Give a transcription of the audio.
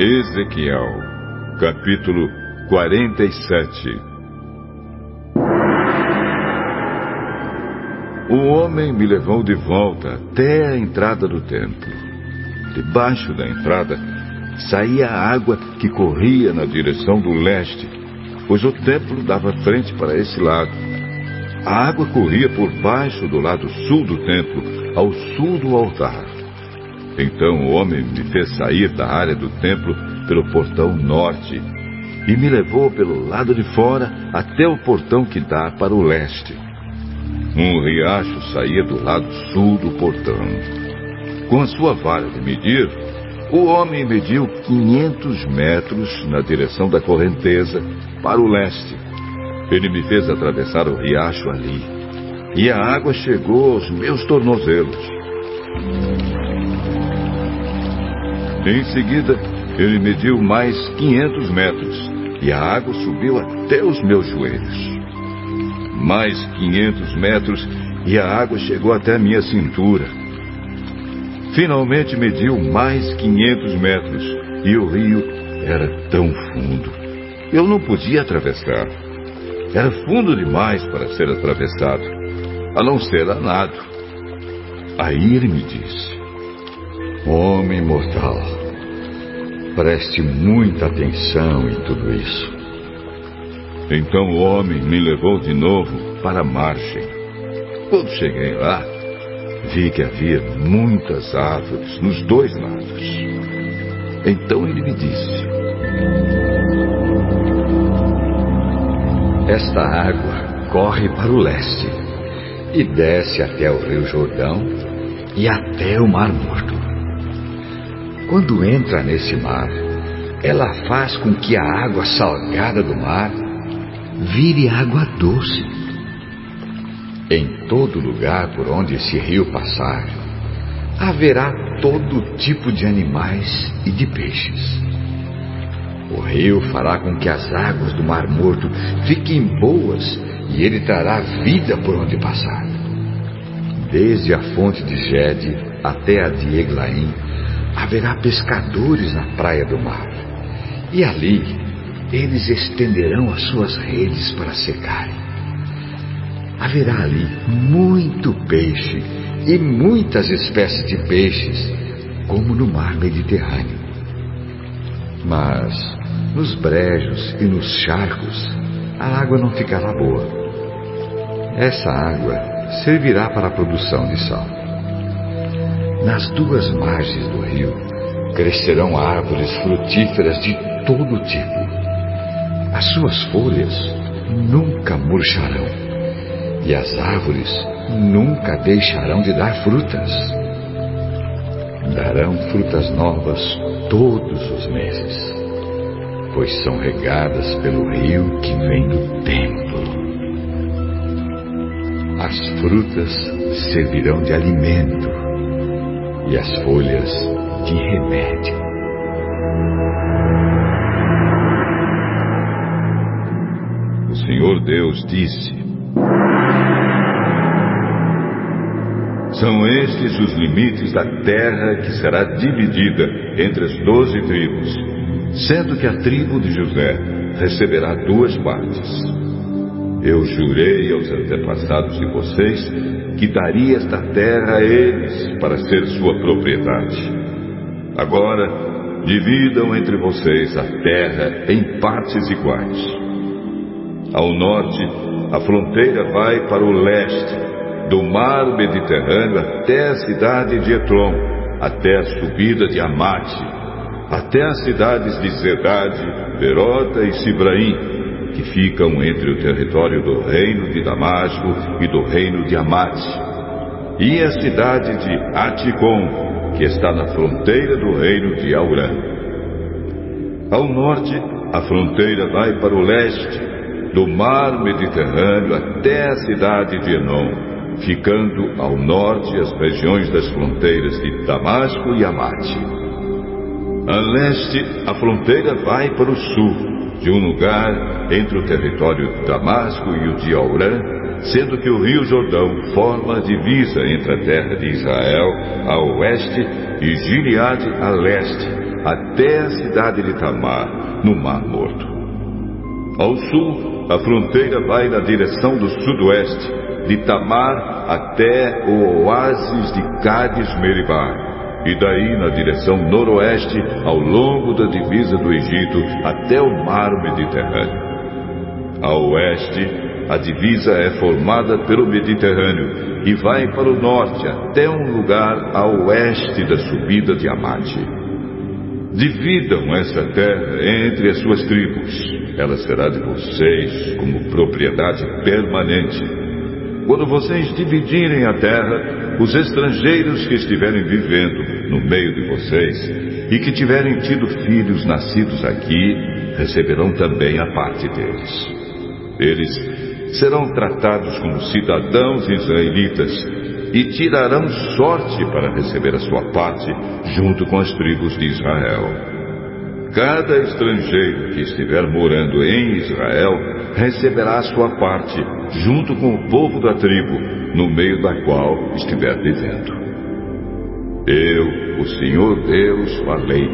Ezequiel, capítulo 47 O homem me levou de volta até a entrada do templo. Debaixo da entrada saía a água que corria na direção do leste, pois o templo dava frente para esse lado. A água corria por baixo do lado sul do templo, ao sul do altar. Então o homem me fez sair da área do templo pelo portão norte e me levou pelo lado de fora até o portão que dá para o leste. Um riacho saía do lado sul do portão. Com a sua vara de medir, o homem mediu 500 metros na direção da correnteza para o leste. Ele me fez atravessar o riacho ali, e a água chegou aos meus tornozelos. Em seguida, ele mediu mais 500 metros e a água subiu até os meus joelhos. Mais 500 metros e a água chegou até a minha cintura. Finalmente mediu mais 500 metros e o rio era tão fundo. Eu não podia atravessar. Era fundo demais para ser atravessado, a não ser a nado. Aí ele me disse: Homem mortal, preste muita atenção em tudo isso. Então o homem me levou de novo para a margem. Quando cheguei lá, vi que havia muitas árvores nos dois lados. Então ele me disse: Esta água corre para o leste e desce até o Rio Jordão e até o Mar Morto. Quando entra nesse mar, ela faz com que a água salgada do mar vire água doce. Em todo lugar por onde esse rio passar, haverá todo tipo de animais e de peixes. O rio fará com que as águas do Mar Morto fiquem boas e ele trará vida por onde passar. Desde a fonte de Gede até a de Eglaim, haverá pescadores na praia do mar. E ali eles estenderão as suas redes para secarem. Haverá ali muito peixe e muitas espécies de peixes, como no mar Mediterrâneo. Mas nos brejos e nos charcos a água não ficará boa. Essa água servirá para a produção de sal. Nas duas margens do rio crescerão árvores frutíferas de todo tipo. As suas folhas nunca murcharão e as árvores nunca deixarão de dar frutas. Darão frutas novas todos os meses, pois são regadas pelo rio que vem do templo. As frutas servirão de alimento e as folhas de remédio. O Senhor Deus disse: São estes os limites da terra que será dividida entre as doze tribos, sendo que a tribo de José receberá duas partes. Eu jurei aos antepassados de vocês que daria esta terra a eles para ser sua propriedade. Agora, dividam entre vocês a terra em partes iguais. Ao norte, a fronteira vai para o leste, do mar Mediterrâneo até a cidade de Etlon, até a subida de Amate, até as cidades de Zedade, Berota e Sibraim, que ficam entre o território do reino de Damasco e do reino de Amate, e a cidade de Aticom, que está na fronteira do reino de Aurã. Ao norte, a fronteira vai para o leste, do mar Mediterrâneo até a cidade de Enon, ficando ao norte as regiões das fronteiras de Damasco e Amate. A leste, a fronteira vai para o sul, de um lugar entre o território de Damasco e o de Aurã, sendo que o rio Jordão forma a divisa entre a terra de Israel a oeste e Gileade a leste, até a cidade de Tamar, no Mar Morto. Ao sul, a fronteira vai na direção do sudoeste, de Tamar até o oásis de Cádiz Meribá, e daí na direção noroeste, ao longo da divisa do Egito, até o mar Mediterrâneo. A oeste, a divisa é formada pelo Mediterrâneo e vai para o norte até um lugar a oeste da subida de Amate. Dividam esta terra entre as suas tribos. Ela será de vocês como propriedade permanente. Quando vocês dividirem a terra, os estrangeiros que estiverem vivendo no meio de vocês e que tiverem tido filhos nascidos aqui, receberão também a parte deles. Eles serão tratados como cidadãos israelitas e tirarão sorte para receber a sua parte junto com as tribos de Israel. Cada estrangeiro que estiver morando em Israel receberá sua parte junto com o povo da tribo no meio da qual estiver vivendo. Eu, o Senhor Deus, falei